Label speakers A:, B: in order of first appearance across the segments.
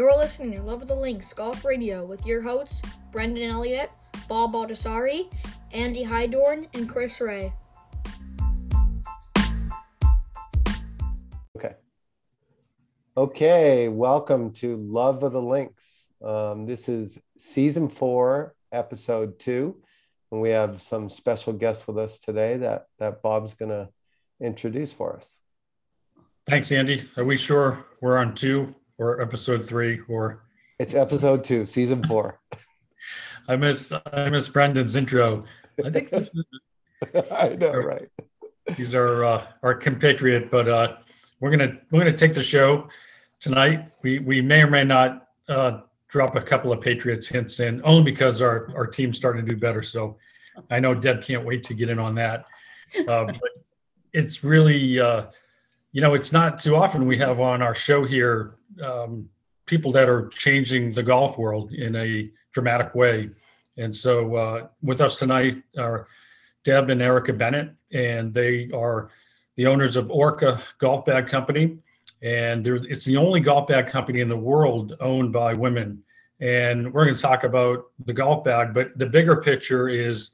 A: You're listening to Love of the Links Golf Radio with your hosts, Brendan Elliott, Bob Baldessari, Andy Hydorn, and Chris Ray.
B: Okay. Okay, welcome to Love of the Links. Um, this is season four, episode two, and we have some special guests with us today that that Bob's going to introduce for us.
C: Thanks, Andy. Are we sure we're on two or episode three or?
B: It's episode two, season four.
C: I miss I miss Brendan's intro. I think this
B: is, I know, right?
C: He's our uh, our compatriot, but uh, we're gonna we're gonna take the show tonight. We we may or may not uh, drop a couple of Patriots hints in, only because our our team's starting to do better. So I know Deb can't wait to get in on that. Uh, but it's really uh, you know, it's not too often we have on our show here um, people that are changing the golf world in a dramatic way. And so uh, with us tonight are Deb and Erica Bennett, and they are the owners of Orca Golf Bag Company. And it's the only golf bag company in the world owned by women. And we're going to talk about the golf bag, but the bigger picture is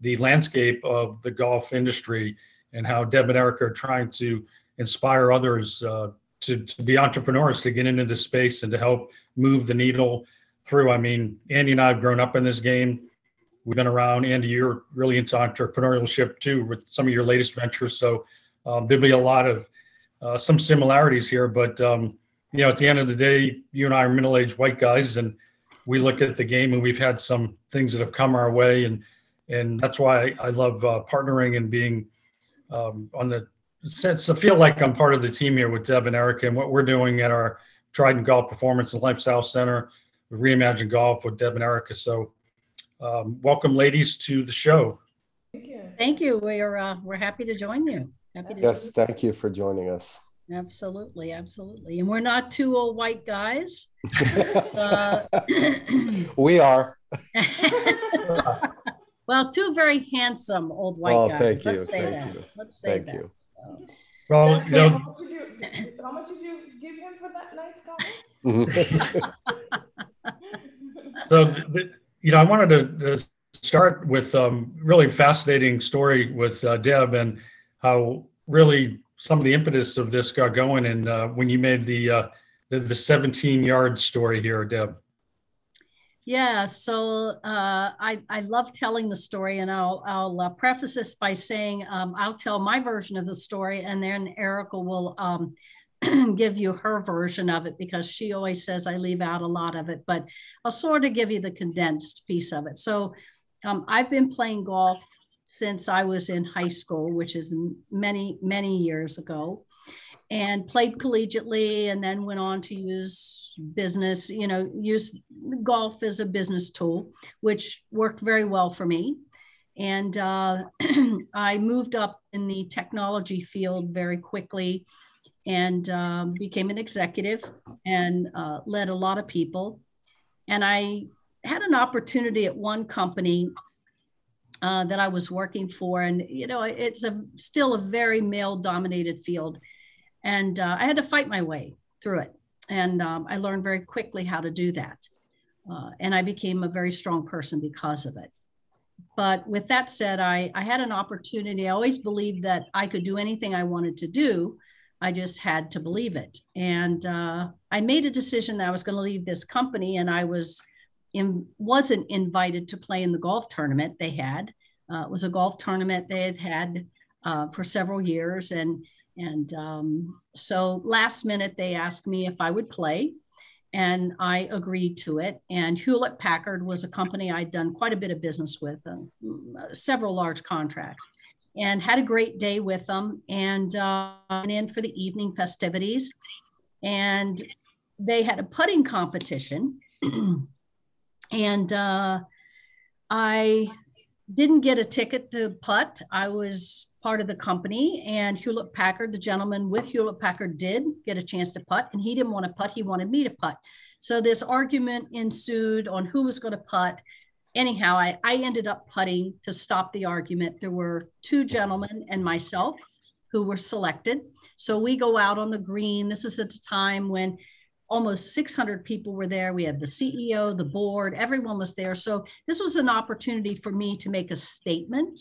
C: the landscape of the golf industry and how Deb and Erica are trying to inspire others uh, to, to be entrepreneurs, to get into this space and to help move the needle through. I mean, Andy and I have grown up in this game. We've been around. Andy, you're really into entrepreneurship too with some of your latest ventures. So um, there'll be a lot of uh, some similarities here, but um, you know, at the end of the day, you and I are middle-aged white guys, and we look at the game, and we've had some things that have come our way, and and that's why I, I love uh, partnering and being um, on the sense. I feel like I'm part of the team here with Deb and Erica and what we're doing at our Trident Golf Performance and Lifestyle Center, Reimagine Golf with Deb and Erica. So, um, welcome, ladies, to the show.
D: Thank you. Thank you. We're uh, we're happy to join you. Happy
B: to yes, thank you for joining us.
D: Absolutely, absolutely. And we're not two old white guys. uh,
B: we are.
D: well, two very handsome old white
B: oh,
D: guys.
B: Thank you. Let's say thank that. You.
D: Let's say
B: thank
D: that.
B: You.
C: Well, you know, how
E: much, did you, how much did you give him for that nice comment?
C: so, the, you know, I wanted to, to start with um, really fascinating story with uh, Deb and how really some of the impetus of this got going and uh, when you made the, uh, the the 17 yard story here, Deb.
D: Yeah, so uh, I I love telling the story, and I'll I'll uh, preface this by saying um, I'll tell my version of the story, and then Erica will um, give you her version of it because she always says I leave out a lot of it, but I'll sort of give you the condensed piece of it. So um, I've been playing golf since I was in high school, which is many many years ago, and played collegiately and then went on to use business, you know, use golf as a business tool, which worked very well for me. And uh, I moved up in the technology field very quickly and um, became an executive and uh, led a lot of people. And I had an opportunity at one company uh, that I was working for, and you know, it's a still a very male dominated field and uh, I had to fight my way through it. And um, I learned very quickly how to do that. Uh, and I became a very strong person because of it. But with that said, I, I had an opportunity. I always believed that I could do anything I wanted to do. I just had to believe it. And uh, I made a decision that I was going to leave this company, and I was in, wasn't invited to play in the golf tournament they had. Uh, it was a golf tournament they had had uh, for several years, and and um, so last minute, they asked me if I would play, and I agreed to it. And Hewlett Packard was a company I'd done quite a bit of business with, uh, several large contracts, and had a great day with them. And uh, went in for the evening festivities, and they had a putting competition, and uh, I didn't get a ticket to putt. I was part of the company. And Hewlett Packard, the gentleman with Hewlett Packard, did get a chance to putt, and he didn't want to putt. He wanted me to putt. So this argument ensued on who was going to putt. Anyhow, I, I ended up putting to stop the argument. There were two gentlemen and myself who were selected. So we go out on the green. This is at a time when almost 600 people were there. We had the CEO, the board, everyone was there. So this was an opportunity for me to make a statement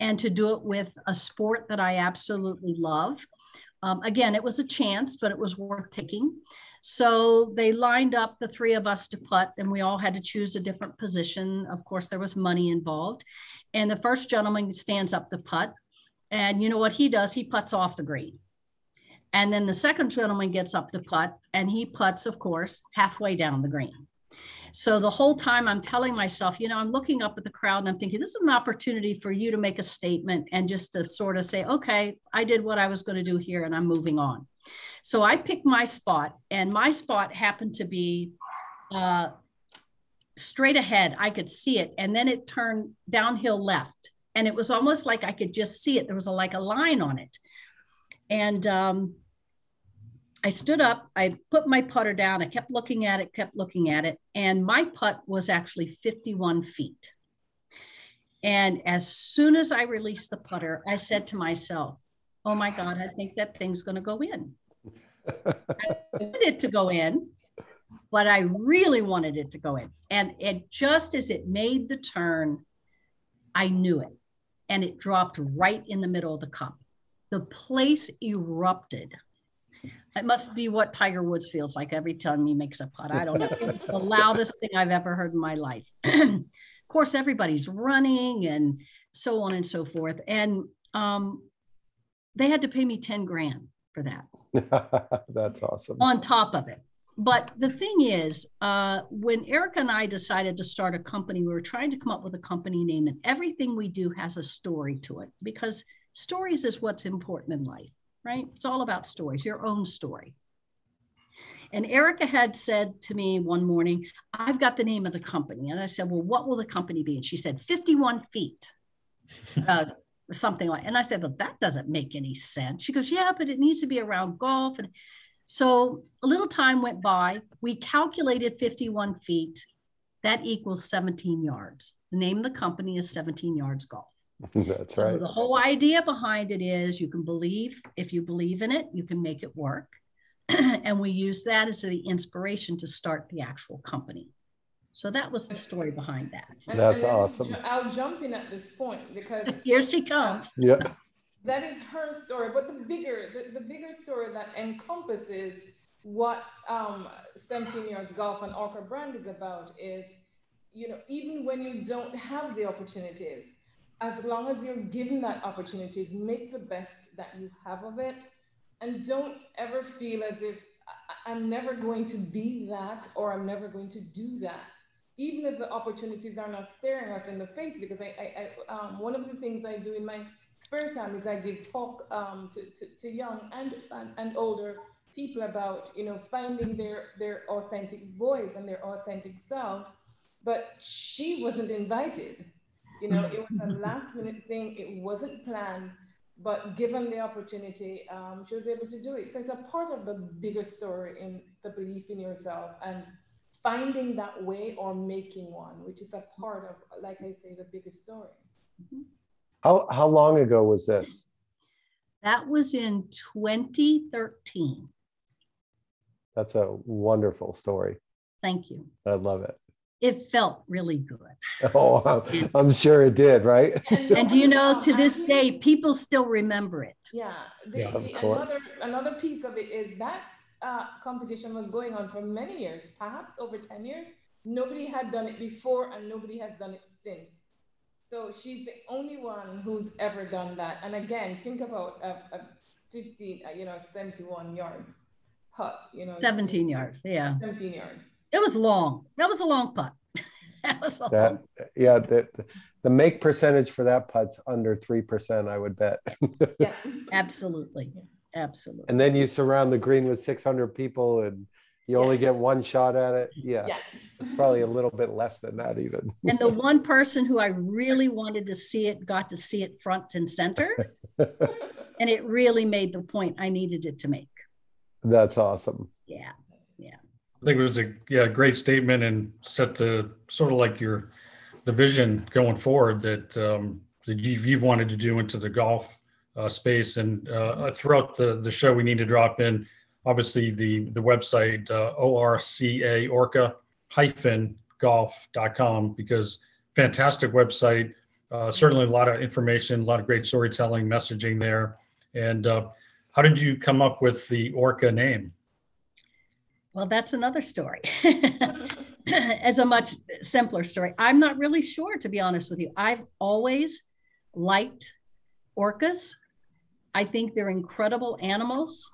D: and to do it with a sport that I absolutely love. Um, again, it was a chance, but it was worth taking. So they lined up the three of us to putt, and we all had to choose a different position. Of course, there was money involved. And the first gentleman stands up to putt. And you know what he does? He puts off the green. And then the second gentleman gets up to putt, and he puts, of course, halfway down the green. So the whole time I'm telling myself, you know, I'm looking up at the crowd and I'm thinking, this is an opportunity for you to make a statement and just to sort of say, okay, I did what I was going to do here and I'm moving on. So I picked my spot, and my spot happened to be uh, straight ahead. I could see it, and then it turned downhill left, and it was almost like I could just see it. There was a, like a line on it, and um, I stood up. I put my putter down. I kept looking at it, kept looking at it, and my putt was actually 51 feet. And as soon as I released the putter, I said to myself, oh my God, I think that thing's going to go in. I wanted it to go in, but I really wanted it to go in. And it just as it made the turn, I knew it. And it dropped right in the middle of the cup. The place erupted. It must be what Tiger Woods feels like every time he makes a putt. I don't know. the loudest thing I've ever heard in my life. of course, everybody's running and so on and so forth. And um, they had to pay me 10 grand for
B: that. That's awesome.
D: On top of it. But the thing is, uh, when Erica and I decided to start a company, we were trying to come up with a company name, and everything we do has a story to it because stories is what's important in life, right? It's all about stories, your own story. And Erica had said to me one morning, I've got the name of the company. And I said, Well, what will the company be? And she said, 51 feet. Uh, something like and i said well that doesn't make any sense she goes yeah but it needs to be around golf and so a little time went by we calculated 51 feet that equals 17 yards the name of the company is 17 yards golf
B: that's
D: so
B: right
D: the whole idea behind it is you can believe if you believe in it you can make it work and we use that as the inspiration to start the actual company so that was the story behind that.
E: And-
B: That's
E: and then
B: awesome.
E: I'll jump in at this point because
D: Here she comes.
B: Yeah.
E: that is her story. But the bigger, the, the bigger story that encompasses what um, 17 yards golf and Orca brand is about is, you know, even when you don't have the opportunities, as long as you're given that opportunities, make the best that you have of it, and don't ever feel as if "I- I'm never going to be that or I'm never going to do that even if the opportunities are not staring us in the face, because I, I, I um, one of the things I do in my spare time is I give talk um, to, to, to young and, and, and older people about, you know, finding their, their authentic voice and their authentic selves. But she wasn't invited. You know, it was a last minute thing. It wasn't planned, but given the opportunity, um, she was able to do it. So it's a part of the bigger story in the belief in yourself and finding that way or making one, which is a part of, like I say, the bigger story.
B: How how long ago was this?
D: That was in 2013.
B: That's a wonderful story.
D: Thank you.
B: I love it.
D: It felt really good.
B: Oh, I'm- I'm sure it did, right?
D: And do you know, to this day, people still remember it.
E: Yeah, the,
C: Yeah.
B: Of
E: the-
B: course.
E: another another piece of it is that uh, competition was going on for many years, perhaps over ten years. Nobody had done it before, and nobody has done it since. So she's the only one who's ever done that. And again, think about a, a 15, uh, you know, 71 yards putt, you know,
D: 17 yards. Yeah.
E: 17 yards.
D: It was long. That was a long putt. that was a
B: That
D: long.
B: yeah, the the make percentage for that putt's under three percent, I would bet.
E: Yeah.
D: Absolutely. Absolutely.
B: and then you surround the green with 600 people, and you only
E: Yeah.
B: get one shot at it. Yeah,
E: Yes.
B: probably a little bit less than that even.
D: And the one person who I really wanted to see it got to see it front and center. And it really made the point I needed it to make.
B: That's awesome.
D: Yeah.
C: I think it was a yeah great statement and set the sort of like your the vision going forward that um, that you've, you've wanted to do into the golf uh, space and uh, throughout the the show we need to drop in obviously the the website uh, orca orca hyphen golf.com because fantastic website. Uh, certainly a lot of information, a lot of great storytelling, messaging there. And uh, how did you come up with the Orca name?
D: Well, that's another story. As a much simpler story. I'm not really sure, to be honest with you. I've always liked orcas. I think they're incredible animals.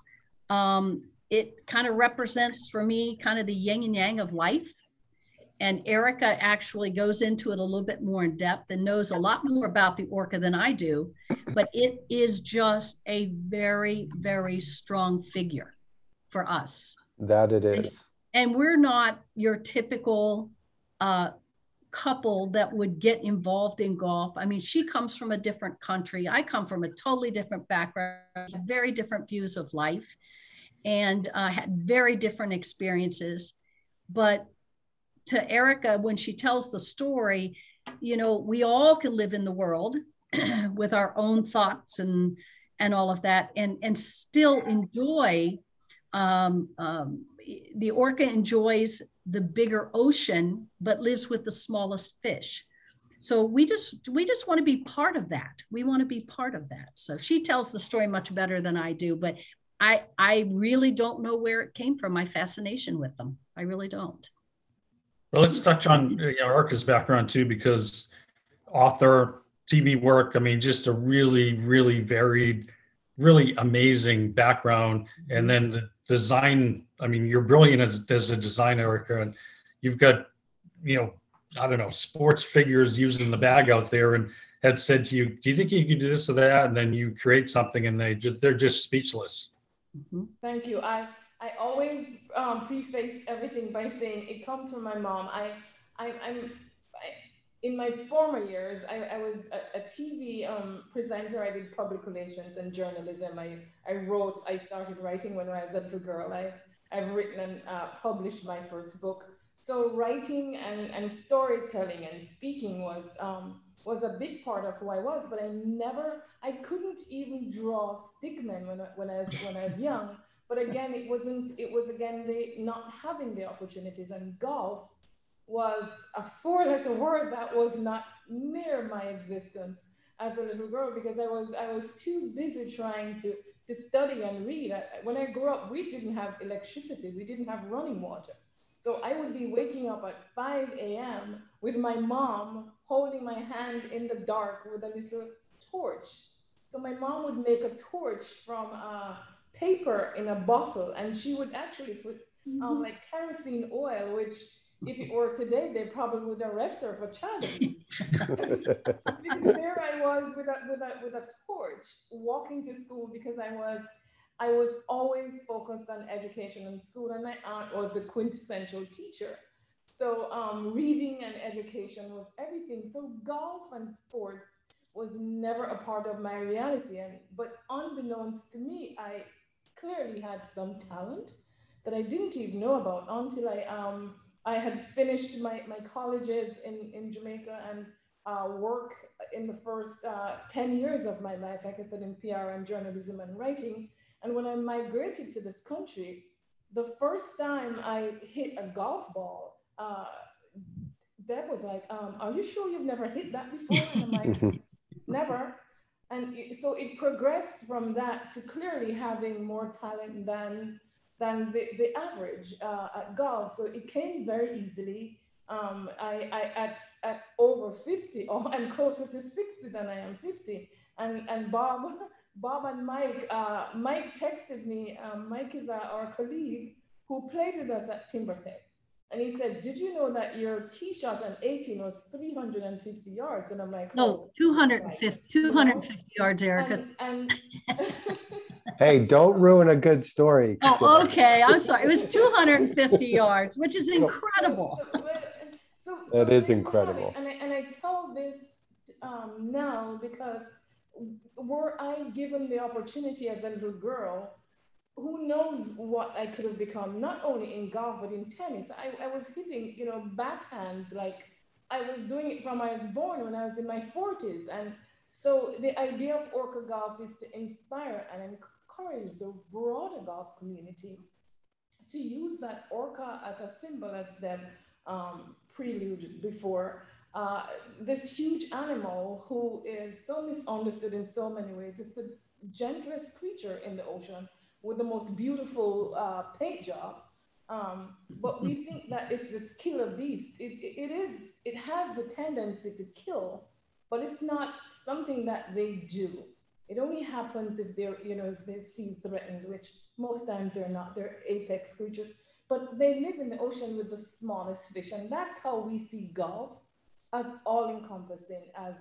D: Um, it kind of represents for me kind of the yin and yang of life. And Erica actually goes into it a little bit more in depth and knows a lot more about the orca than I do. But it is just a very, very strong figure for us.
B: That it is.
D: And, and we're not your typical uh, couple that would get involved in golf. I mean, she comes from a different country. I come from a totally different background, very different views of life, and uh, had very different experiences. But to Erica, when she tells the story, you know, we all can live in the world with our own thoughts and and all of that, and and still enjoy. Um, um, the orca enjoys the bigger ocean, but lives with the smallest fish. So we just we just want to be part of that. We want to be part of that. So she tells the story much better than I do, but I I really don't know where it came from. My fascination with them. I really don't.
C: Well, let's touch on you know, Erica's background too, because author, TV work. I mean, just a really, really varied, really amazing background, and then the design. I mean, you're brilliant as, as a designer, Erica, and you've got, you know, I don't know, sports figures using the bag out there, and had said to you, "Do you think you could do this or that?" And then you create something, and they just, they're just speechless.
E: Mm-hmm. Thank you. I I always um, preface everything by saying it comes from my mom. I, I I'm I, in my former years, I, I was a, a TV um, presenter. I did public relations and journalism. I, I wrote, I started writing when I was a little girl. I, I've written and uh, published my first book. So writing and, and storytelling and speaking was, um, was a big part of who I was, but I never, I couldn't even draw stickmen when, when, I, was, when I was young but again, it wasn't, it was again the not having the opportunities. And golf was a four letter word that was not near my existence as a little girl because I was, I was too busy trying to, to study and read. I, when I grew up, we didn't have electricity, we didn't have running water. So I would be waking up at 5 a.m. with my mom holding my hand in the dark with a little torch. So my mom would make a torch from uh, paper in a bottle and she would actually put um, mm-hmm. like kerosene oil, which if it were today, they probably would arrest her for child abuse. because there I was with a, with, a, with a torch walking to school because I was I was always focused on education and school, and my aunt was a quintessential teacher. So um, reading and education was everything. So golf and sports was never a part of my reality. And but unbeknownst to me, I clearly had some talent that I didn't even know about until I um, I had finished my, my colleges in, in Jamaica and uh, work in the first uh, 10 years of my life, like I said, in PR and journalism and writing. And when I migrated to this country, the first time I hit a golf ball, uh, Deb was like, um, Are you sure you've never hit that before? And I'm like, Never. And so it progressed from that to clearly having more talent than, than the, the average uh, at golf. So it came very easily. Um, I, I at, at over 50, or I'm closer to 60 than I am 50. And, and Bob, Bob and Mike, uh, Mike texted me, um, Mike is our, our colleague who played with us at Timbertech. And he said, Did you know that your tee shot on 18 was 350 yards? And I'm like,
D: No, oh, 250, 250 yards, Erica.
E: And, and
B: hey, don't ruin a good story.
D: Oh, okay. I'm sorry. It was 250 yards, which is incredible.
E: So, so,
B: that is incredible.
E: And I, and I tell this um, now because were I given the opportunity as a little girl who knows what I could have become, not only in golf, but in tennis. I, I was hitting, you know, backhands like I was doing it from I was born when I was in my 40s. And so the idea of Orca Golf is to inspire and encourage the broader golf community to use that orca as a symbol, as Deb um, preluded before. Uh, this huge animal who is so misunderstood in so many ways. It's the gentlest creature in the ocean with the most beautiful uh, paint job. Um, but we think that it's this killer beast. It, it, it is, it has the tendency to kill, but it's not something that they do. It only happens if they're, you know, if they feel threatened, which most times they're not. They're apex creatures, but they live in the ocean with the smallest fish, and that's how we see golf as all-encompassing as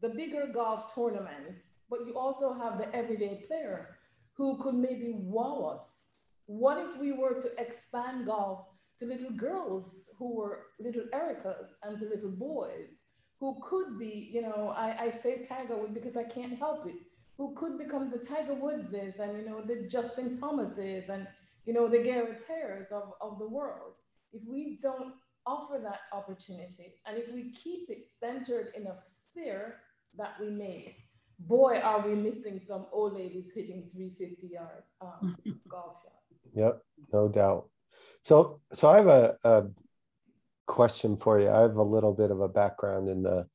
E: the bigger golf tournaments. But you also have the everyday player who could maybe wow us. What if we were to expand golf to little girls who were little Ericas and to little boys who could be, you know, I, I say Tiger Woods because I can't help it, who could become the Tiger Woodses and, you know, the Justin Thomases and, you know, the Gary Players of, of the world. If we don't offer that opportunity and if we keep it centered in a sphere that we make, boy, are we missing some old ladies hitting 350 yards um, golf shots.
B: Yep, no doubt. So, so I have a, a question for you. I have a little bit of a background in the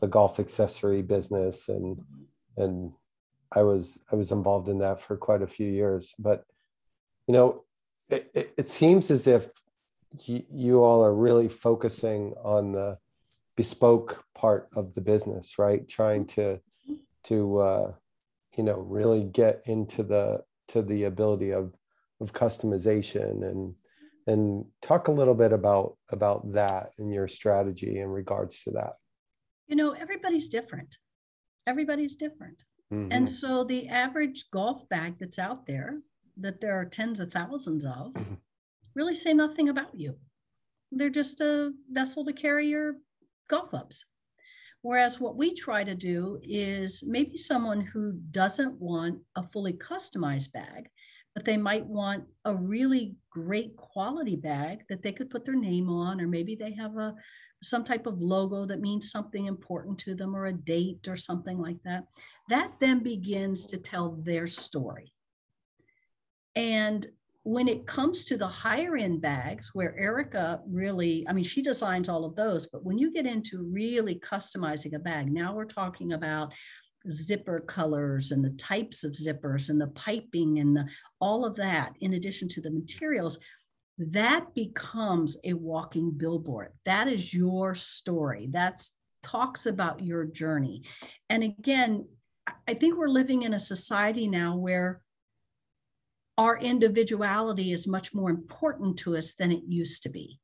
B: the golf accessory business, and and I was I was involved in that for quite a few years. But you know, it, it, it seems as if you, all are really focusing on the bespoke part of the business, right? Trying to to uh, you know really get into the to the ability of of customization and and talk a little bit about about that and your strategy in regards to that
D: you know everybody's different everybody's different mm-hmm. and so the average golf bag that's out there that there are tens of thousands of mm-hmm. really say nothing about you they're just a vessel to carry your golf clubs whereas what we try to do is maybe someone who doesn't want a fully customized bag but they might want a really great quality bag that they could put their name on, or maybe they have a some type of logo that means something important to them or a date or something like that. That then begins to tell their story. And when it comes to the higher end bags, where Erica really, I mean, she designs all of those, but when you get into really customizing a bag, now we're talking about zipper colors and the types of zippers and the piping and the all of that in addition to the materials that becomes a walking billboard. That is your story. That's talks about your journey. And again i think we're living in a society now where our individuality is much more important to us than it used to be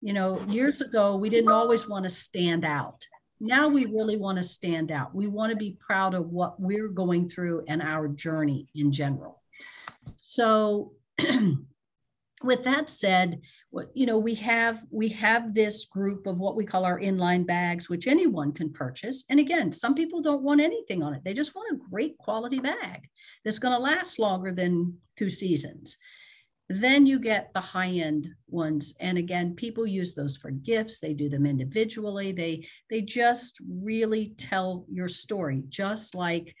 D: you know years ago we didn't always want to stand out now we really want to stand out. We want to be proud of what we're going through and our journey in general. So, with that said, you know we have we have this group of what we call our inline bags which anyone can purchase and again some people don't want anything on it they just want a great quality bag that's going to last longer than two seasons then you get the high end ones. And again, people use those for gifts. They do them individually. They, they just really tell your story, just like,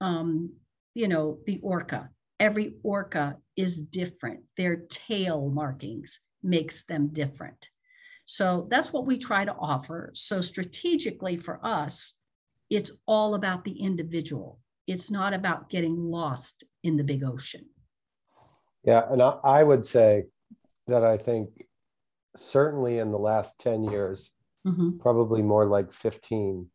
D: um, you know, the orca. Every orca is different. Their tail markings makes them different. So that's what we try to offer. So strategically for us, it's all about the individual. It's not about getting lost in the big ocean.
B: Yeah, and I, I would say that I think certainly in the last 10 years, mm-hmm. probably more like 15,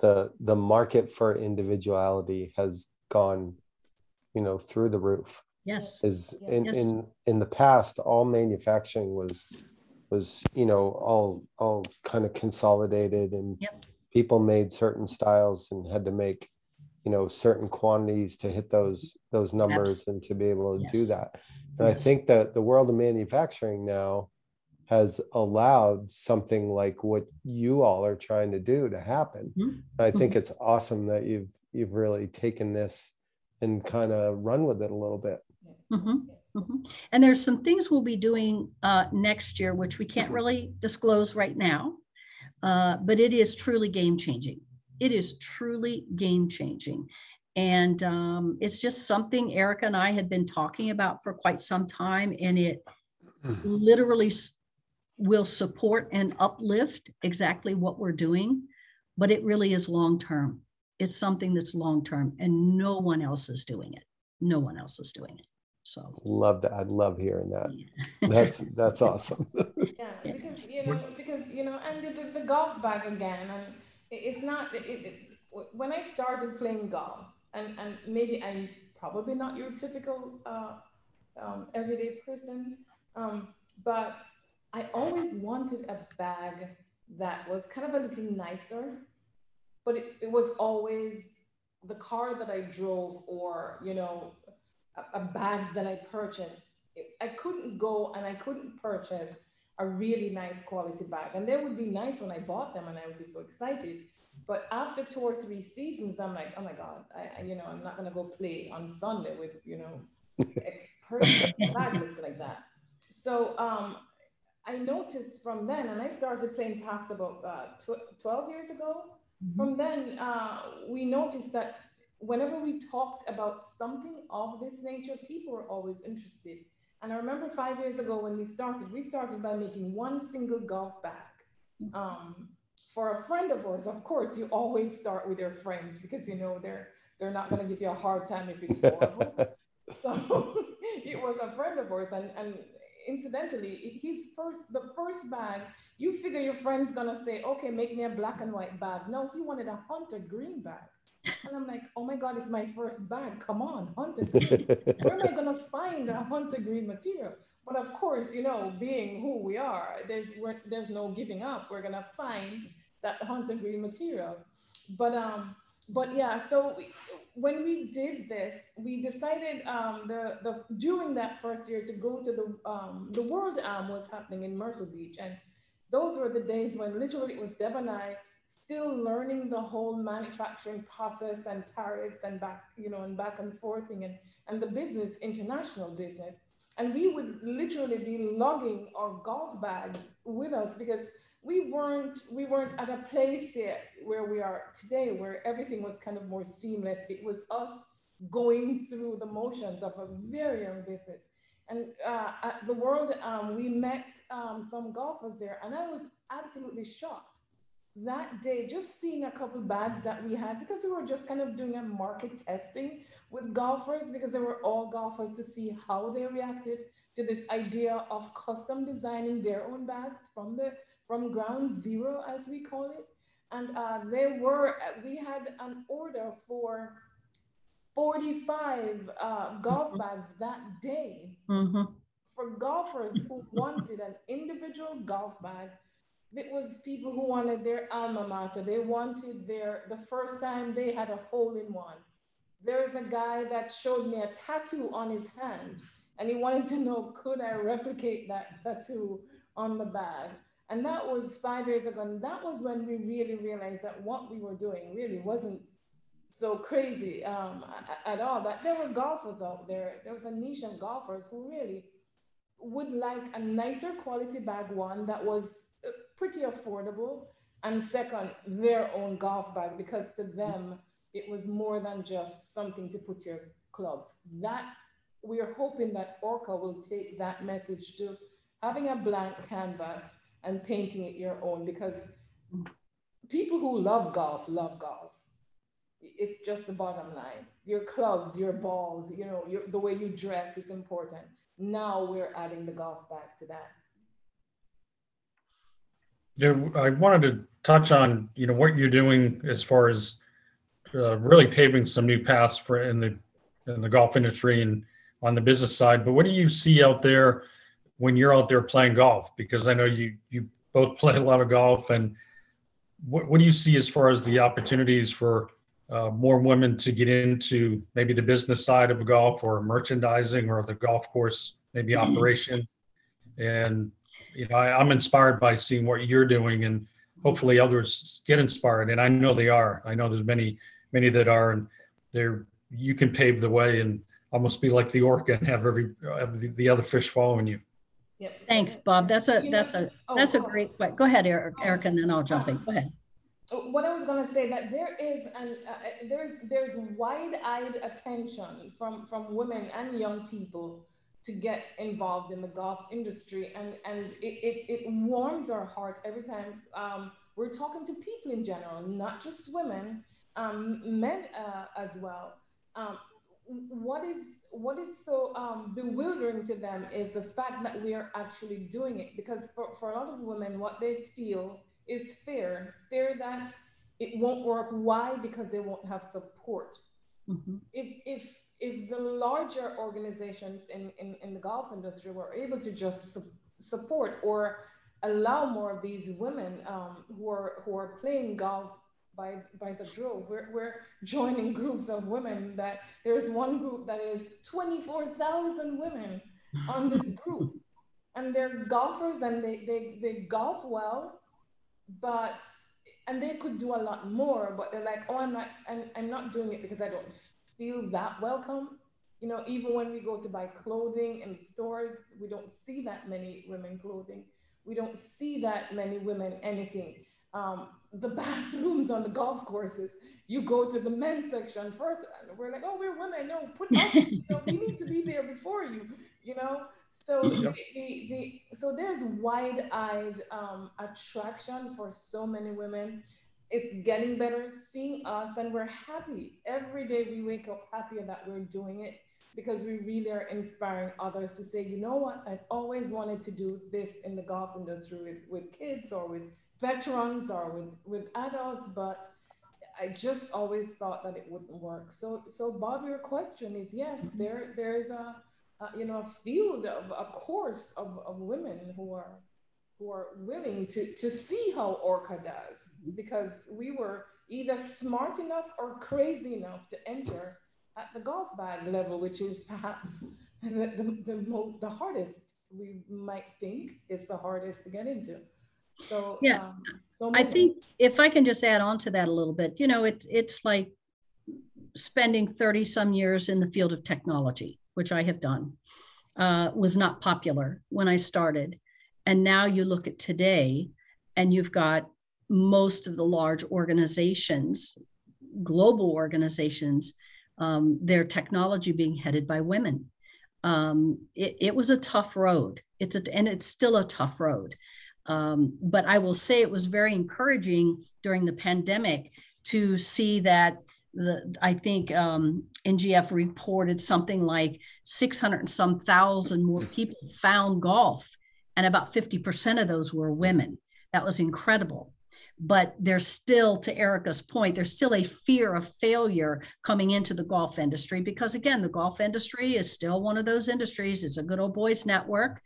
B: the the market for individuality has gone, you know, through the roof.
D: Yes.
B: Is in yes. in in the past, all manufacturing was was, you know, all all kind of consolidated and
D: yep.
B: people made certain styles and had to make you know certain quantities to hit those those numbers Absolutely. and to be able to yes. do that and yes. i think that the world of manufacturing now has allowed something like what you all are trying to do to happen mm-hmm. i think mm-hmm. it's awesome that you've you've really taken this and kind of run with it a little bit
D: mm-hmm. mm-hmm. and there's some things we'll be doing uh, next year which we can't really disclose right now uh, but it is truly game changing it is truly game changing. And um, it's just something Erica and I had been talking about for quite some time, and it literally s- will support and uplift exactly what we're doing, but it really is long term. It's something that's long term, and no one else is doing it. No one else is doing it. So
B: Love that. I love hearing that. That's that's awesome.
E: Yeah, because you know, because you know, and the, the, the golf bag again, and it's not. It, it, when I started playing golf, and and maybe I'm probably not your typical uh, um, everyday person, um, but I always wanted a bag that was kind of a little nicer, but it, it was always the car that I drove, or you know, a, a bag that I purchased. I couldn't go and I couldn't purchase a really nice quality bag. And they would be nice when I bought them and I would be so excited. But after two or three seasons, I'm like, oh my God, I, I you know, I'm not gonna go play on Sunday with, you know, X person bag looks like that. So um, I noticed from then, and I started playing perhaps about uh, tw- 12 years ago. From then, uh, we noticed that whenever we talked about something of this nature, people were always interested. And I remember five years ago when we started, we started by making one single golf bag. Um, for a friend of ours, of course, you always start with your friends because you know they're they're not going to give you a hard time if it's horrible. so it was a friend of ours, and and incidentally, it- his first the first bag. You figure your friend's gonna say, okay, make me a black and white bag. No, he wanted a hunter green bag. And I'm like, oh my God, it's my first bag. Come on, hunter green where am I going to find a hunter green material? But of course, you know, being who we are, there's we're, there's no giving up. We're gonna find that hunter green material. But um, but yeah. So we, when we did this, we decided um, the the during that first year to go to the um, the World Am was happening in Myrtle Beach, and those were the days when literally it was Deb and I still learning the whole manufacturing process and tariffs and back, you know, and back and forthing and, and the business, international business. And we would literally be lugging our golf bags with us because we weren't we weren't at a place yet where we are today, where everything was kind of more seamless. It was us going through the motions of a very young business. And uh, at the world, um, we met um, some golfers there, and I was absolutely shocked that day, just seeing a couple bags that we had, because we were just kind of doing a market testing with golfers, because they were all golfers to see how they reacted to this idea of custom designing their own bags from the from ground zero, as we call it. And uh, they were, we had an order for 45 uh, golf bags that day
D: Mhm.
E: for golfers who wanted an individual golf bag. It was people who wanted their alma mater. They wanted their, the first time they had a hole in one. There's a guy that showed me a tattoo on his hand and he wanted to know, could I replicate that tattoo on the bag? And that was five years ago. And that was when we really realized that what we were doing really wasn't so crazy um, at all. That there were golfers out there. There was a niche of golfers who really would like a nicer quality bag one that was pretty affordable and second their own golf bag because to them it was more than just something to put your clubs. That we are hoping that orca will take that message to having a blank canvas and painting it your own because people who love golf love golf. It's just the bottom line. Your clubs your balls you know your, the way you dress is important. Now we're adding the golf bag to that.
C: Yeah, I wanted to touch on, you know, what you're doing as far as uh, really paving some new paths for in the in the golf industry and on the business side. But what do you see out there when you're out there playing golf? Because I know you you both play a lot of golf, and what what do you see as far as the opportunities for uh, more women to get into maybe the business side of golf or merchandising or the golf course maybe operation and you know I, i'm inspired by seeing what you're doing and hopefully others get inspired and i know they are i know there's many many that are and they're you can pave the way and almost be like the orca and have every have the, the other fish following you
E: Yep.
D: Thanks, Bob. That's a, that's a,
E: oh,
D: that's a
E: oh,
D: great, que- go ahead, Eric, Eric, and then I'll jump in. Go ahead.
E: what I was going to say that there is an uh, uh, there's there's wide-eyed attention from from women and young people to get involved in the golf industry and and it, it, it warms our heart every time um, we're talking to people in general not just women um, men uh, as well. Um, what is what is so um, bewildering to them is the fact that we are actually doing it because for, for a lot of women what they feel is fear fear that it won't work. Why? Because they won't have support. Mm-hmm. if if if the larger organizations in, in, in the golf industry were able to just su- support or allow more of these women um, who are who are playing golf by by the drove. We're, we're joining groups of women that there's one group that is 24,000 women on this group. And they're golfers and they, they, they golf well, but and they could do a lot more, but they're like, oh, I'm not I'm, I'm not doing it because I don't feel that welcome. You know, even when we go to buy clothing in stores, we don't see that many women clothing. We don't see that many women anything um, the bathrooms on the golf courses. You go to the men's section first, and we're like, oh, we're women. No, put us. you know, we need to be there before you. You know. So the, the, the so there's wide-eyed um, attraction for so many women. It's getting better seeing us, and we're happy every day. We wake up happier that we're doing it because we really are inspiring others to say, you know what, I've always wanted to do this in the golf industry with, with kids or with veterans or with, with adults, but I just always thought that it wouldn't work. So, so Bob, your question is yes, mm-hmm. there, there is a, a, you know, a field of a course of, of women who are, who are willing to, to see how Orca does, because we were either smart enough or crazy enough to enter at the golf bag level, which is perhaps the, the, the, the hardest we might think is the hardest to get into. So
D: yeah, um, so I think if I can just add on to that a little bit, you know, it's it's like spending 30 some years in the field of technology, which I have done, uh, was not popular when I started. And now you look at today and you've got most of the large organizations, global organizations, um, their technology being headed by women. Um, it, it was a tough road. It's a, and it's still a tough road. Um, but I will say it was very encouraging during the pandemic to see that the, I think um, NGF reported something like 600 and some thousand more people found golf, and about 50% of those were women. That was incredible. But there's still, to Erica's point, there's still a fear of failure coming into the golf industry because, again, the golf industry is still one of those industries. It's a good old boys network,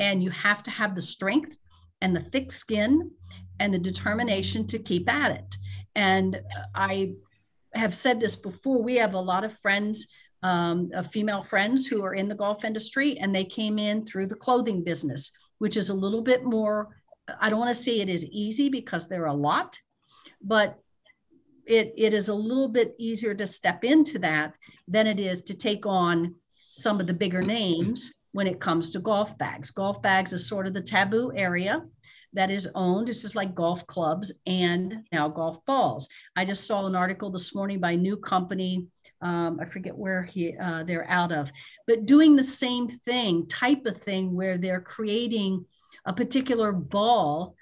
D: and you have to have the strength and the thick skin and the determination to keep at it. And I have said this before we have a lot of friends, um, of female friends who are in the golf industry, and they came in through the clothing business, which is a little bit more, I don't want to say it is easy because there are a lot, but it, it is a little bit easier to step into that than it is to take on some of the bigger names when it comes to golf bags. Golf bags is sort of the taboo area that is owned. It's just like golf clubs and now golf balls. I just saw an article this morning by a new company. Um, I forget where he uh, they're out of, but doing the same thing, type of thing, where they're creating a particular ball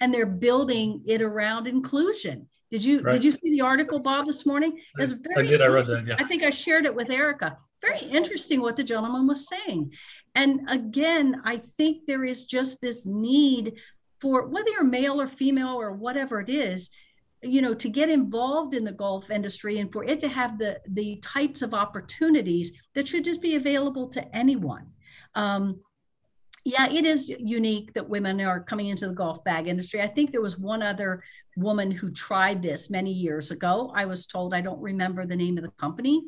D: and they're building it around inclusion. Did you right. did you see the article, Bob, this morning?
C: It was very I did. I read that. Yeah.
D: I think I shared it with Erica. Very interesting what the gentleman was saying. And again, I think there is just this need for whether you're male or female or whatever it is, you know, to get involved in the golf industry and for it to have the the types of opportunities that should just be available to anyone. Um, yeah, it is unique that women are coming into the golf bag industry. I think there was one other woman who tried this many years ago. I was told, I don't remember the name of the company.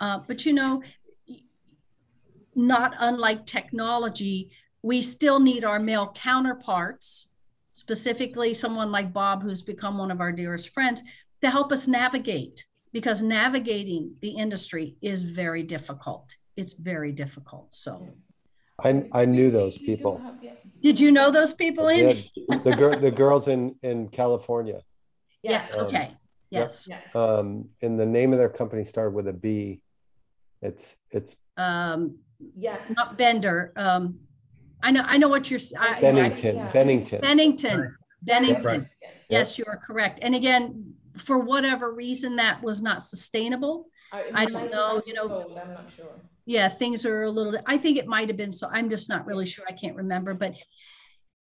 D: Uh, but you know, not unlike technology, we still need our male counterparts, specifically someone like Bob, who's become one of our dearest friends, to help us navigate because navigating the industry is very difficult. It's very difficult. So
B: I, I knew those people.
D: Did you know those people? In
B: the, the girl, the girls in, in California.
D: Yes.
B: Um,
D: Okay. Yes.
E: Yeah.
B: Um, and the name of their company started with a B. It's it's
D: Um,
E: Yes.
D: not Bender. Um, I know. I know what you're. s- I- I-
B: Bennington.
E: yeah.
B: Bennington.
D: Bennington. Bennington.
C: Right.
D: Yes, you are correct. And again, for whatever reason, that was not sustainable. I don't know, you know.
E: sold, I'm not sure.
D: Yeah, things are a little. I think it might have been so. I'm just not really sure. I can't remember, but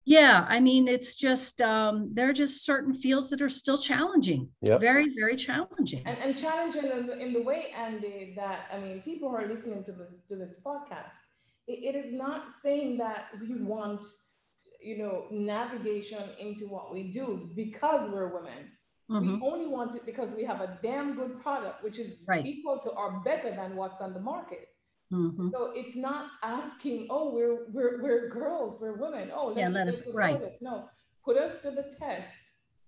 D: yeah, I mean, it's just um, there are just certain fields that are still challenging.
B: Yep.
D: Very, very challenging.
E: And, and challenging in the, in the way, Andy, that, I mean, people who are listening to this, to this podcast, it, is not saying that we want, you know, navigation into what we do because we're women.
D: Mhm.
E: We only want it because we have a damn good product, which is
D: Right.
E: equal to or better than what's on the market.
D: Mhm.
E: So it's not asking, oh, we're we're we're girls, we're women. Oh, let's,
D: Yeah, let
E: let's
D: right.
E: us. No, put us to the test.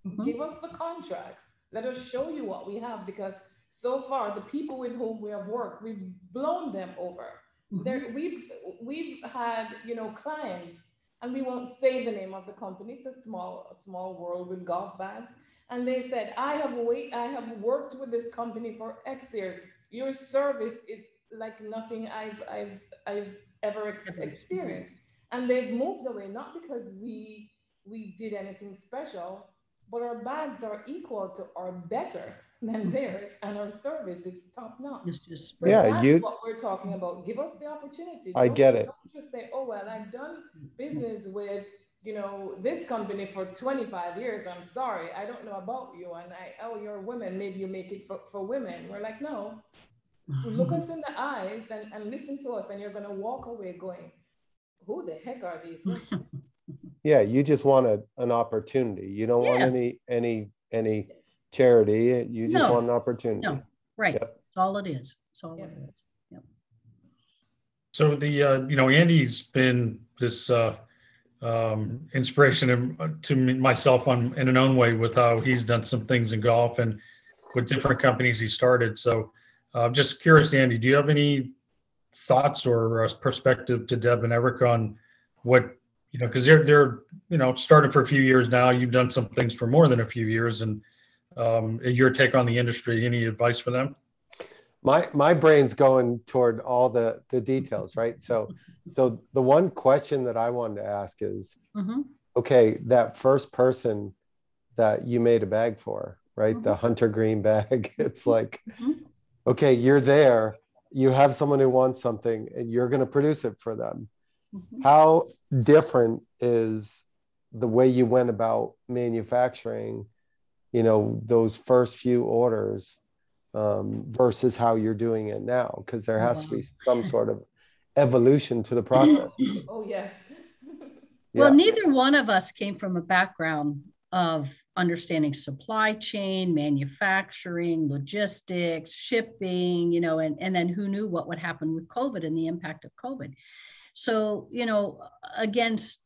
D: Mhm.
E: Give us the contracts. Let us show you what we have because so far the people with whom we have worked, we've blown them over.
D: Mhm.
E: There, we've we've had you know clients, and we won't say the name of the company. It's a small a small world with golf bags, and they said, "I have wait, I have worked with this company for X years. Your service is like nothing I've I've I've ever ex-
D: Ever.
E: experienced." And they've moved away not because we we did anything special, but our bags are equal to or better than hmm. theirs, and our service is top notch.
D: It's just
E: So
B: Yeah,
E: that's
B: you-
E: what we're talking about. Give us the opportunity.
B: I
E: Don't-
B: get it.
E: Don't just say, oh, well, I've done business with, you know, this company for 25 years. I'm sorry. I don't know about you. And I, oh, you're a woman. Maybe you make it for, for women. We're like, no, look us in the eyes and, and listen to us. And you're going to walk away going, who the heck are these women?
B: Yeah, you just want a, an opportunity. You don't want
D: Yeah.
B: any any any charity. You just
D: No.
B: want an opportunity.
D: No. right.
B: Yep.
D: That's all it is. That's all
E: Yeah.
D: it is.
C: So the, uh, you know, Andy's been this uh, um, inspiration to me- myself on, in an own way with how he's done some things in golf and with different companies he started. So I'm just curious, Andy, do you have any thoughts or uh, perspective to Deb and Eric on what, you know, because they're, they're, you know, started for a few years now. You've done some things for more than a few years and um, your take on the industry, any advice for them?
B: my my brain's going toward all the the details right so so the one question that i wanted to ask is
D: Mhm.
B: okay that first person that you made a bag for right the hunter green bag it's like
D: Mhm.
B: okay you're there you have someone who wants something and you're going to produce it for them
D: Mhm.
B: how different is the way you went about manufacturing you know those first few orders um, versus how you're doing it now because there has to be some sort of evolution to the process
E: oh, yes.
D: Well, neither one of us came from a background of understanding supply chain, manufacturing, logistics, shipping, you know, and, and then who knew what would happen with COVID and the impact of COVID. So, you know, again, s-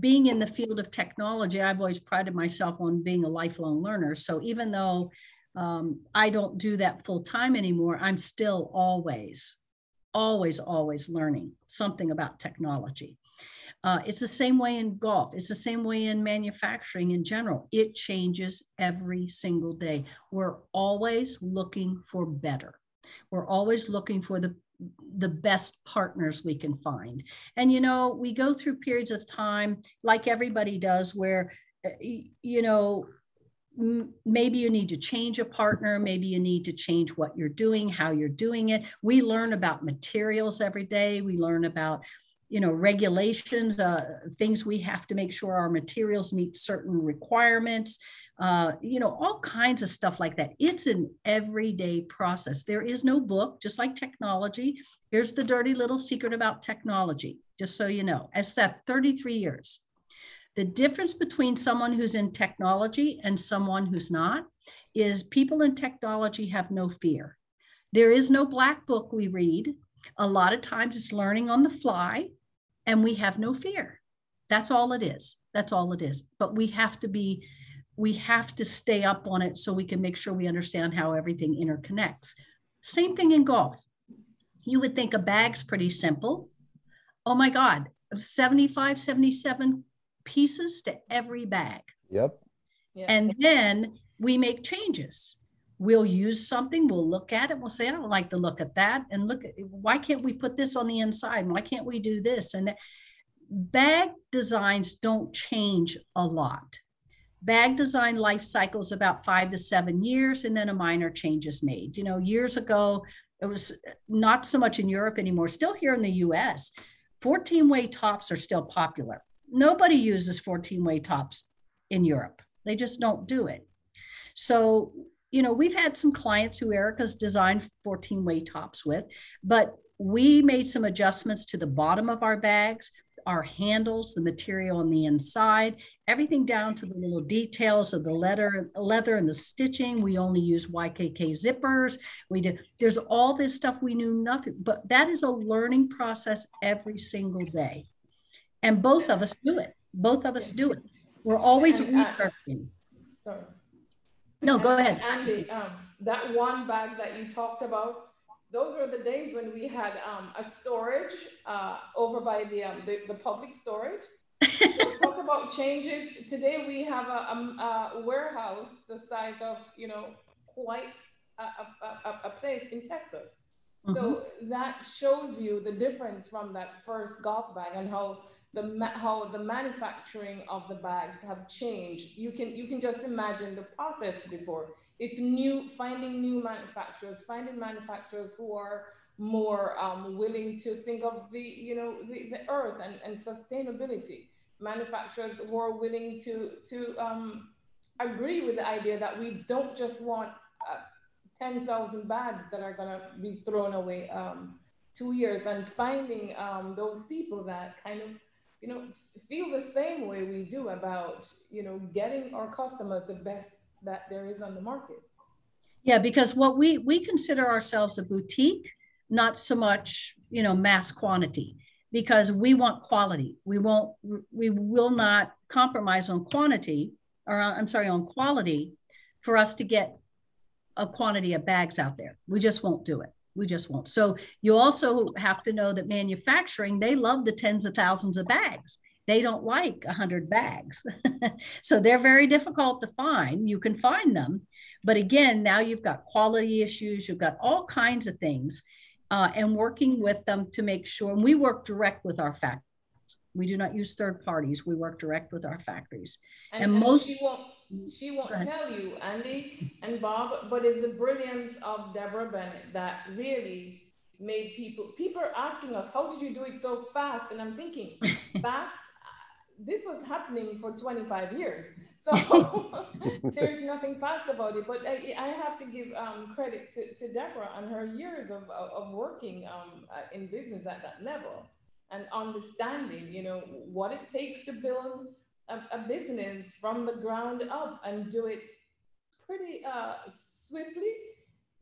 D: being in the field of technology, I've always prided myself on being a lifelong learner. So even though um, I don't do that full time anymore, I'm still always, always, always learning something about technology. Uh, it's the same way in golf. It's the same way in manufacturing in general. It changes every single day. We're always looking for better. We're always looking for the the best partners we can find. And you know, we go through periods of time like everybody does where uh, you know maybe you need to change a partner maybe you need to change what you're doing how you're doing it we learn about materials every day we learn about you know regulations uh, things we have to make sure our materials meet certain requirements uh, you know all kinds of stuff like that. It's an everyday process. There is no book just like technology. Here's the dirty little secret about technology just so you know except 33 years. The difference between someone who's in technology and someone who's not is people in technology have no fear. There is no black book we read. A lot of times it's learning on the fly and we have no fear. That's all it is. That's all it is. But we have to be we have to stay up on it so we can make sure we understand how everything interconnects. Same thing in golf. You would think a bag's pretty simple. Oh my god 75 77 pieces to every bag.
B: Yep.
E: Yeah.
D: and then we make changes. We'll use something, we'll look at it, we'll say, I don't like the look at that. And look, why can't we put this on the inside? Why can't we do this? And bag designs don't change a lot. Bag design life cycle is about five to seven years, and then a minor change is made. You know, years ago, it was not so much in Europe anymore, still here in the US. 14 way tops are still popular. Nobody uses 14 way tops in Europe, they just don't do it. So, you know, we've had some clients who Erica's designed 14 way tops with, but we made some adjustments to the bottom of our bags our handles, the material on the inside, everything down to the little details of the leather, leather and the stitching. We only use YKK zippers. We did, there's all this stuff we knew nothing, but that is a learning process every single day. And both of us do it. Both of us do it. We're always uh, researching. Sorry. No, go ahead.
E: Andy, um, that one bag that you talked about, those were the days when we had um, a storage uh, over by the, um, the, the public storage. so talk about changes. Today we have a, a, a, warehouse the size of you know quite a, a place in Texas. Mm-hmm. So that shows you the difference from that first golf bag and how the how the manufacturing of the bags have changed. You can you can just imagine the process before it's new finding new manufacturers finding manufacturers who are more um, willing to think of the you know the, the earth and, and sustainability manufacturers who are willing to to um, agree with the idea that we don't just want uh, 10,000 bags that are going to be thrown away um, two years and finding um, those people that kind of you know feel the same way we do about you know getting our customers the best that there is on the market.
D: Yeah, because what we we consider ourselves a boutique, not so much you know mass quantity, because we want quality. We won't we will not compromise on quantity, or I'm sorry, on quality, for us to get a quantity of bags out there. We just won't do it. We just won't. So you also have to know that manufacturing, they love the tens of thousands of bags they don't like 100 bags. so they're very difficult to find. You can find them. But again, now you've got quality issues, you've got all kinds of things, uh, and working with them to make sure. And we work direct with our factories. We do not use third parties. We work direct with our factories.
E: And, and, and most. She won't, won't tell you, Andy and Bob, but it's the brilliance of Deborah Bennett that really made people people are asking us how did you do it so fast and i'm thinking fast this was happening for 25 years. So there's nothing fast about it. But I, I have to give um, credit to, to Deborah on her years of, of, working um, uh, in business at that level and understanding, you know, what it takes to build a, a business from the ground up and do it pretty uh, swiftly.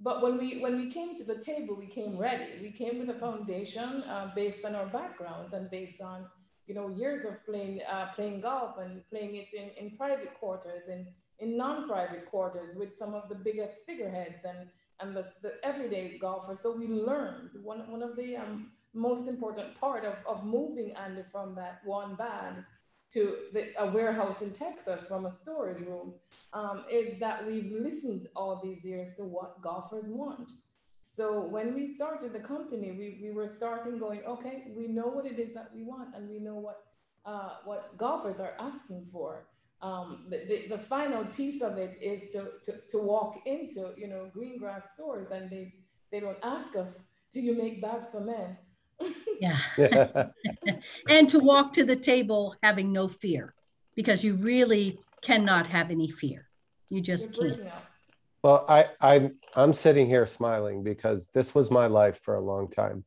E: But when we when we came to the table, we came ready. We came with a foundation uh, based on our backgrounds and based on you know, years of playing uh, playing golf and playing it in, in private quarters and in non-private quarters with some of the biggest figureheads and and the, the everyday golfers. So we learned one, one of the um, most important part of, of moving Andy from that one bag to the, a warehouse in Texas from a storage room um, is that we've listened all these years to what golfers want. So when we started the company, we, we were starting going, okay, we know what it is that we want and we know what, uh, what golfers are asking for. Um, the, the, final piece of it is to, to, to walk into, you know, green grass stores and they, they don't ask us, do you make bags for men?
D: Yeah. and to walk to the table having no fear because you really cannot have any fear. You just can't.
B: Well, I, I'm I'm sitting here smiling because this was my life for a long time,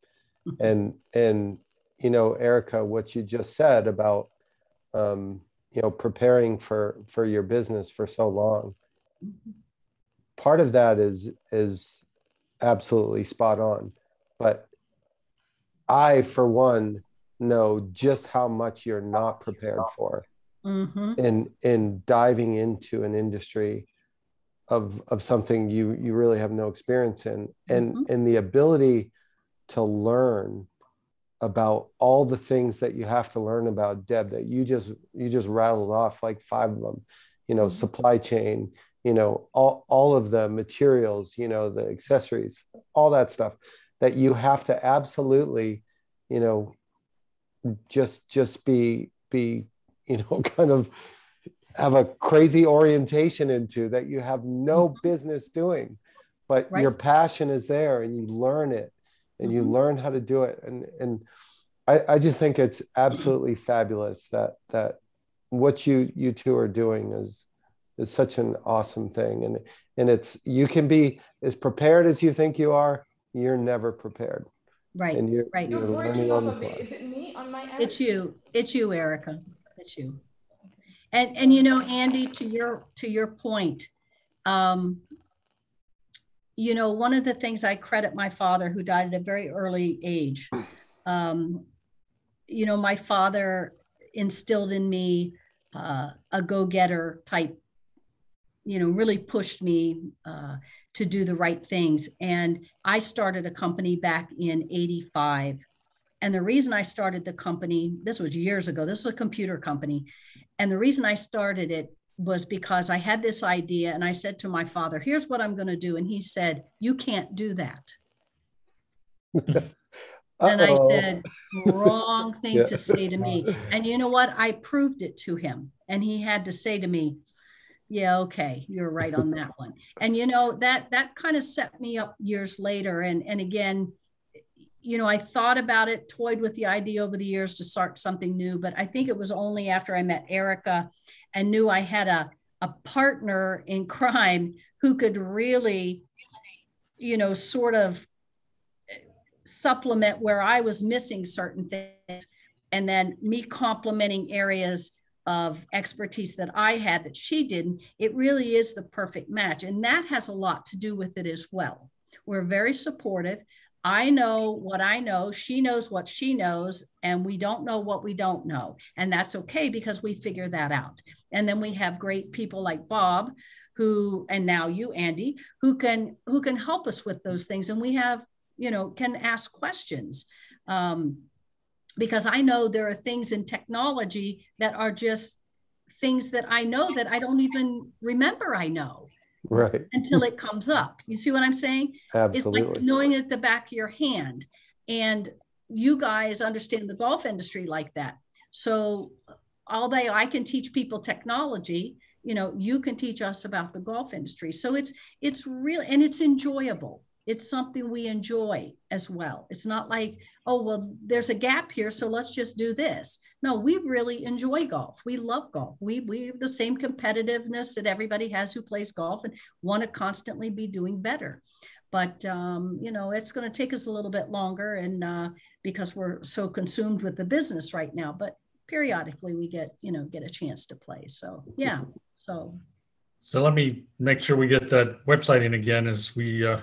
B: mm-hmm. and and you know, Erica, what you just said about um, you know preparing for for your business for so long, mm-hmm. part of that is is absolutely spot on, but I, for one, know just how much you're not prepared for mm-hmm. in in diving into an industry of of something you you really have no experience in and mm-hmm. and the ability to learn about all the things that you have to learn about deb that you just you just rattled off like five of them you know mm-hmm. supply chain you know all, all of the materials you know the accessories all that stuff that you have to absolutely you know just just be be you know kind of have a crazy orientation into that you have no mm-hmm. business doing but right. your passion is there and you learn it and you mm-hmm. learn how to do it and and I, I just think it's absolutely fabulous that that what you you two are doing is is such an awesome thing and and it's you can be as prepared as you think you are you're never prepared.
D: Right and you're,
E: right. you're learning on the fly. is it me on my
D: end? it's you. It's you erica. It's you. And and you know andy to your to your point um you know one of the things i credit my father who died at a very early age um you know my father instilled in me uh, a go-getter type you know really pushed me uh, to do the right things and i started a company back in 85 and the reason i started the company this was years ago this was a computer company and the reason i started it was because i had this idea and i said to my father here's what i'm going to do and he said you can't do that and I said, wrong thing yeah. to say to me. And you know what? I proved it to him. And he had to say to me, yeah, okay, you're right on that one. And you know, that that kind of set me up years later. And and again, you know, I thought about it, toyed with the idea over the years to start something new, but I think it was only after I met Erica and knew I had a, a partner in crime who could really, you know, sort of eh, supplement where I was missing certain things, and then me complementing areas of expertise that I had that she didn't, it really is the perfect match. And that has a lot to do with it as well. We're very supportive. I know what I know, she knows what she knows, and we don't know what we don't know. And that's okay because we figure that out. And then we have great people like Bob who and now you Andy who can who can help us with those things and we have you know, can ask questions. Um, because I know there are things in technology that are just things that I know that I don't even remember I know.
B: Right.
D: Until it comes up. You see what I'm saying?
B: Absolutely.
D: It's like knowing at the back of your hand. And you guys understand the golf industry like that. So although I can teach people technology, you know, you can teach us about the golf industry. So it's it's real and it's enjoyable it's something we enjoy as well. It's not like, oh, well, there's a gap here, so let's just do this. No, we really enjoy golf. We love golf. We, we have the same competitiveness that everybody has who plays golf and want to constantly be doing better. But, um, you know, it's going to take us a little bit longer and uh, because we're so consumed with the business right now. But periodically we get, you know, get a chance to play. So, yeah. So
C: so let me make sure we get that website in again as we uh,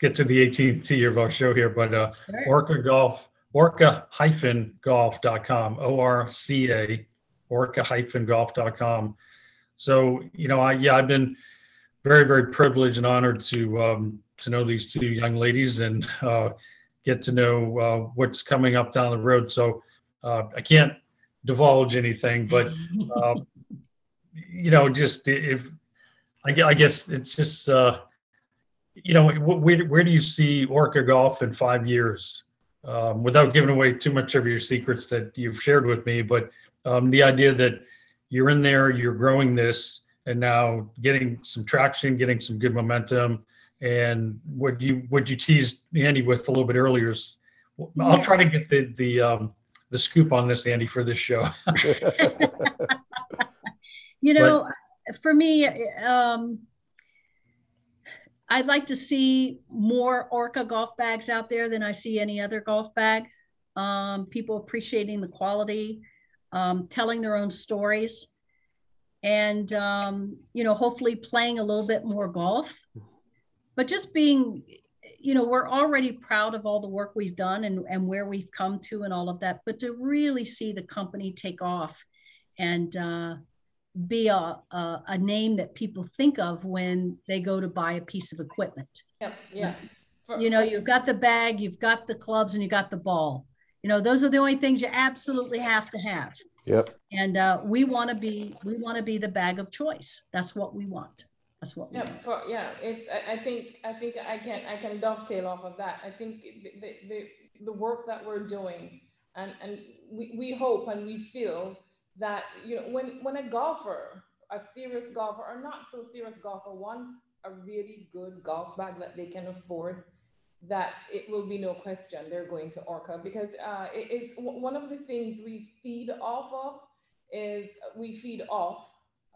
C: get to the 18th tee of our show here, but uh, sure. Orca Golf, orca-golf.com, O-R-C-A, orca-golf.com. So, you know, I, yeah, I've been very, very privileged and honored to, um, to know these two young ladies and uh, get to know uh, what's coming up down the road. So uh, I can't divulge anything, but, uh, you know, just if, I, I guess it's just, uh, you know, where, where do you see Orca Golf in five years? Um, without giving away too much of your secrets that you've shared with me, but um, the idea that you're in there, you're growing this, and now getting some traction, getting some good momentum, and what you what you teased Andy with a little bit earlier is, I'll try to get the the um, the scoop on this, Andy, for this show.
D: you know, but, for me, um, I'd like to see more Orca golf bags out there than I see any other golf bag. Um, people appreciating the quality, um, telling their own stories, and um, you know, hopefully playing a little bit more golf. But just being, you know, we're already proud of all the work we've done and, and where we've come to and all of that. But to really see the company take off and uh, be a, a, a, name that people think of when they go to buy a piece of equipment.
E: Yeah, yeah.
D: For, you know, you've got the bag, you've got the clubs, and you got the ball. You know, those are the only things you absolutely have to have.
B: Yep.
D: And uh, we want to be we want to be the bag of choice. That's what we want. That's what we
E: Yeah, for, yeah, it's, I, I think, I think I can, I can dovetail off of that. I think the, the, the, the work that we're doing and, and we, we hope and we feel that, you know, when, when a golfer, a serious golfer or not so serious golfer wants a really good golf bag that they can afford, that it will be no question they're going to Orca because uh, it- it's one of the things we feed off of is we feed off.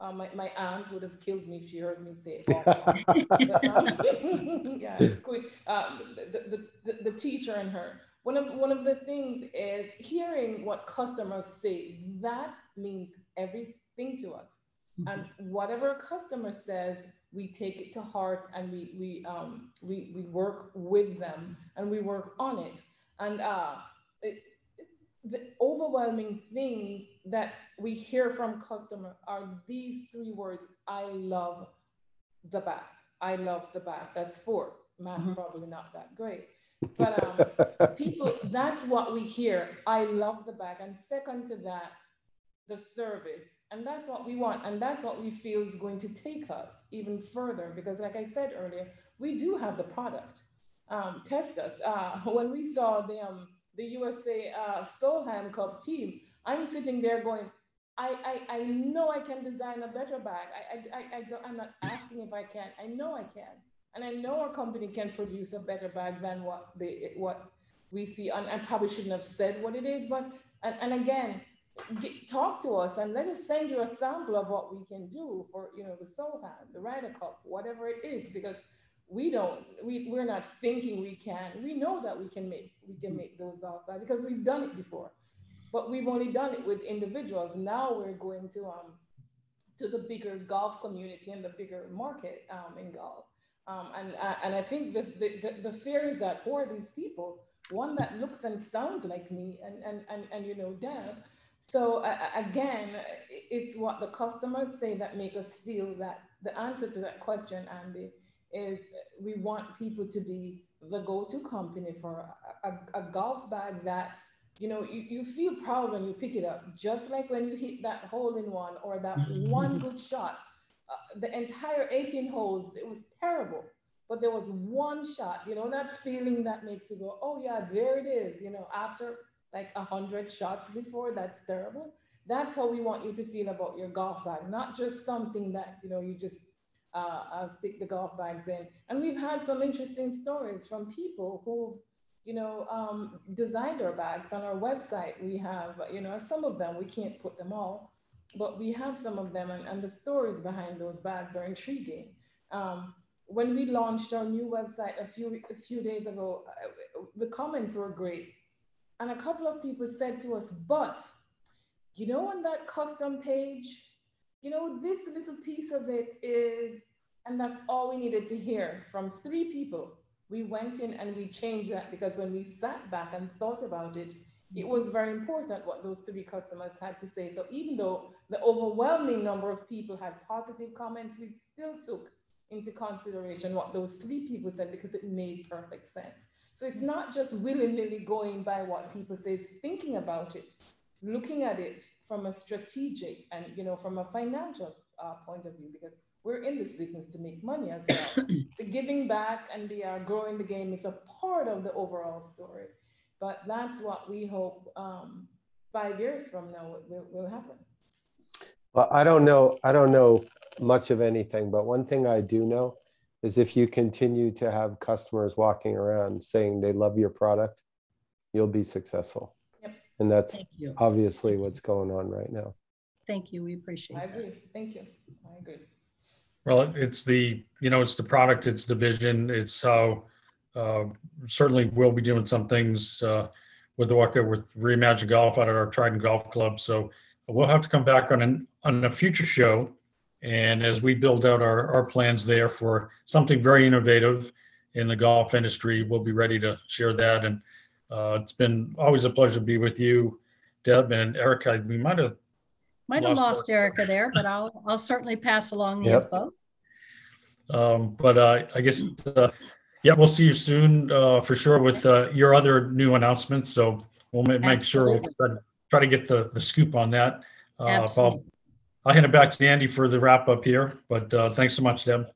E: Uh, my, my aunt would have killed me if she heard me say it. Yeah, um, the, the, the, the teacher in her. One of, one of the things is hearing what customers say. That means everything to us. And whatever a customer says, we take it to heart and we, we, um, we, we work with them and we work on it. And uh, it, the overwhelming thing that we hear from customer are these three words i love the back i love the back that's four math
D: Mhm.
E: probably not that great but um, people that's what we hear. I love the bag. And second to that the service. And that's what we want. And that's what we feel is going to take us even further. Because like i said earlier we do have the product. Um, test us. Uh, when we saw the um, the usa uh, solheim cup team i'm sitting there going I, I, I know I can design a better bag. I, I, I, I don't, I'm not asking if I can. I know I can. And I know our company can produce a better bag than what they, what we see. And I probably shouldn't have said what it is, but, and, and again, get, talk to us and let us send you a sample of what we can do for, you know, the Solheim, the Ryder Cup, whatever it is, because we don't, we, we're not thinking we can. We know that we can make, we can make those golf bags because we've done it before but we've only done it with individuals. Now we're going to um, to the bigger golf community and the bigger market um, in golf. Um, and uh, and I think this, the, the the fear is that who are these people? One that looks and sounds like me, and and and, and you know Deb. So uh, again, it's what the customers say that make us feel that the answer to that question, Andy, is we want people to be the go-to company for a, a, a golf bag that you know, you, you feel proud when you pick it up, just like when you hit that hole in one or that one good shot. Uh, the entire 18 holes, it was terrible, but there was one shot, you know, that feeling that makes you go, oh yeah, there it is, you know, after like a hundred shots before, that's terrible. That's how we want you to feel about your golf bag, not just something that, you know, you just uh, uh, stick the golf bags in. And we've had some interesting stories from people who've you know, um, designed our bags on our website. We have, you know, some of them, we can't put them all, but we have some of them and, and the stories behind those bags are intriguing. Um, when we launched our new website a few, a few days ago, uh, the comments were great. And a couple of people said to us, but you know, on that custom page, you know, this little piece of it is, and that's all we needed to hear from three people we went in and we changed that because when we sat back and thought about it, it was very important what those three customers had to say. So even though the overwhelming number of people had positive comments, we still took into consideration what those three people said because it made perfect sense. So it's not just willy-nilly going by what people say, it's thinking about it, looking at it from a strategic and you know from a financial uh, point of view because we're in this business to make money as well. the giving back and the uh, growing the game is a part of the overall story. But that's what we hope um, five years from now will, will happen.
B: Well, I don't know, I don't know much of anything, but one thing I do know is if you continue to have customers walking around saying they love your product, you'll be successful.
E: Yep.
B: And that's obviously what's going on right now.
D: Thank you. We appreciate it.
E: I
D: that.
E: agree. Thank you. I agree.
C: Well, it's the, you know, it's the product, it's the vision, it's how, uh, certainly we'll be doing some things, uh, with Orca, with Reimagine Golf out at our Trident Golf Club. So we'll have to come back on an, on a future show. And as we build out our, our plans there for something very innovative in the golf industry, we'll be ready to share that. And, uh, it's been always a pleasure to be with you, Deb and Erica. We might have
D: Might have
C: Lost
D: lost Erica there, but I'll, I'll certainly pass along the
B: Yep.
D: info.
C: Um, but uh, I guess, uh, yeah, we'll see you soon uh, for sure with uh, your other new announcements. So we'll ma- make sure we'll
D: Absolutely.
C: try to, try to get the, the scoop on that. Uh, I'll,
D: Absolutely.
C: I'll hand it back to Andy for the wrap up here, but uh, thanks so much, Deb.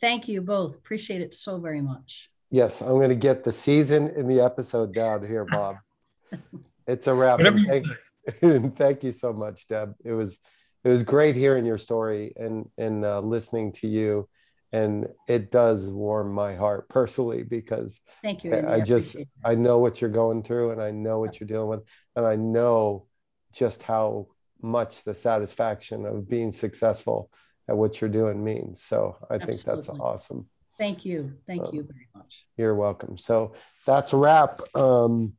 D: Thank you both. Appreciate it so very much.
B: Yes, I'm going to get the season and the episode down here, Bob. It's a wrap.
C: Whatever
B: And
C: you
B: Thank,
C: say.
B: thank you so much, Deb. It was it was great hearing your story and and uh, listening to you, and it does warm my heart personally because
D: Thank you.
B: I-
D: Andy.
B: I just
D: appreciate
B: I know what you're going through, and I know what you're dealing with, and I know just how much the satisfaction of being successful at what you're doing means. So I think that's awesome.
D: Thank you. Thank
B: Um,
D: you very much.
B: You're welcome. So that's a wrap. Um,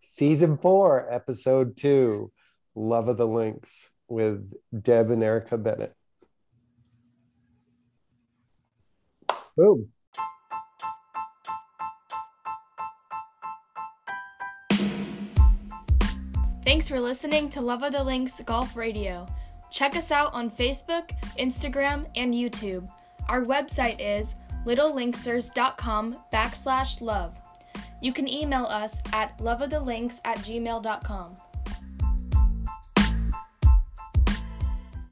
B: season four, episode two, Love of the Links with Deb and Erica Bennett. Boom.
A: Thanks for listening to Love of the Links Golf Radio. Check us out on Facebook, Instagram, and YouTube. Our website is littlelinksers.com backslash love. You can email us at loveofthelinks at gmail.com.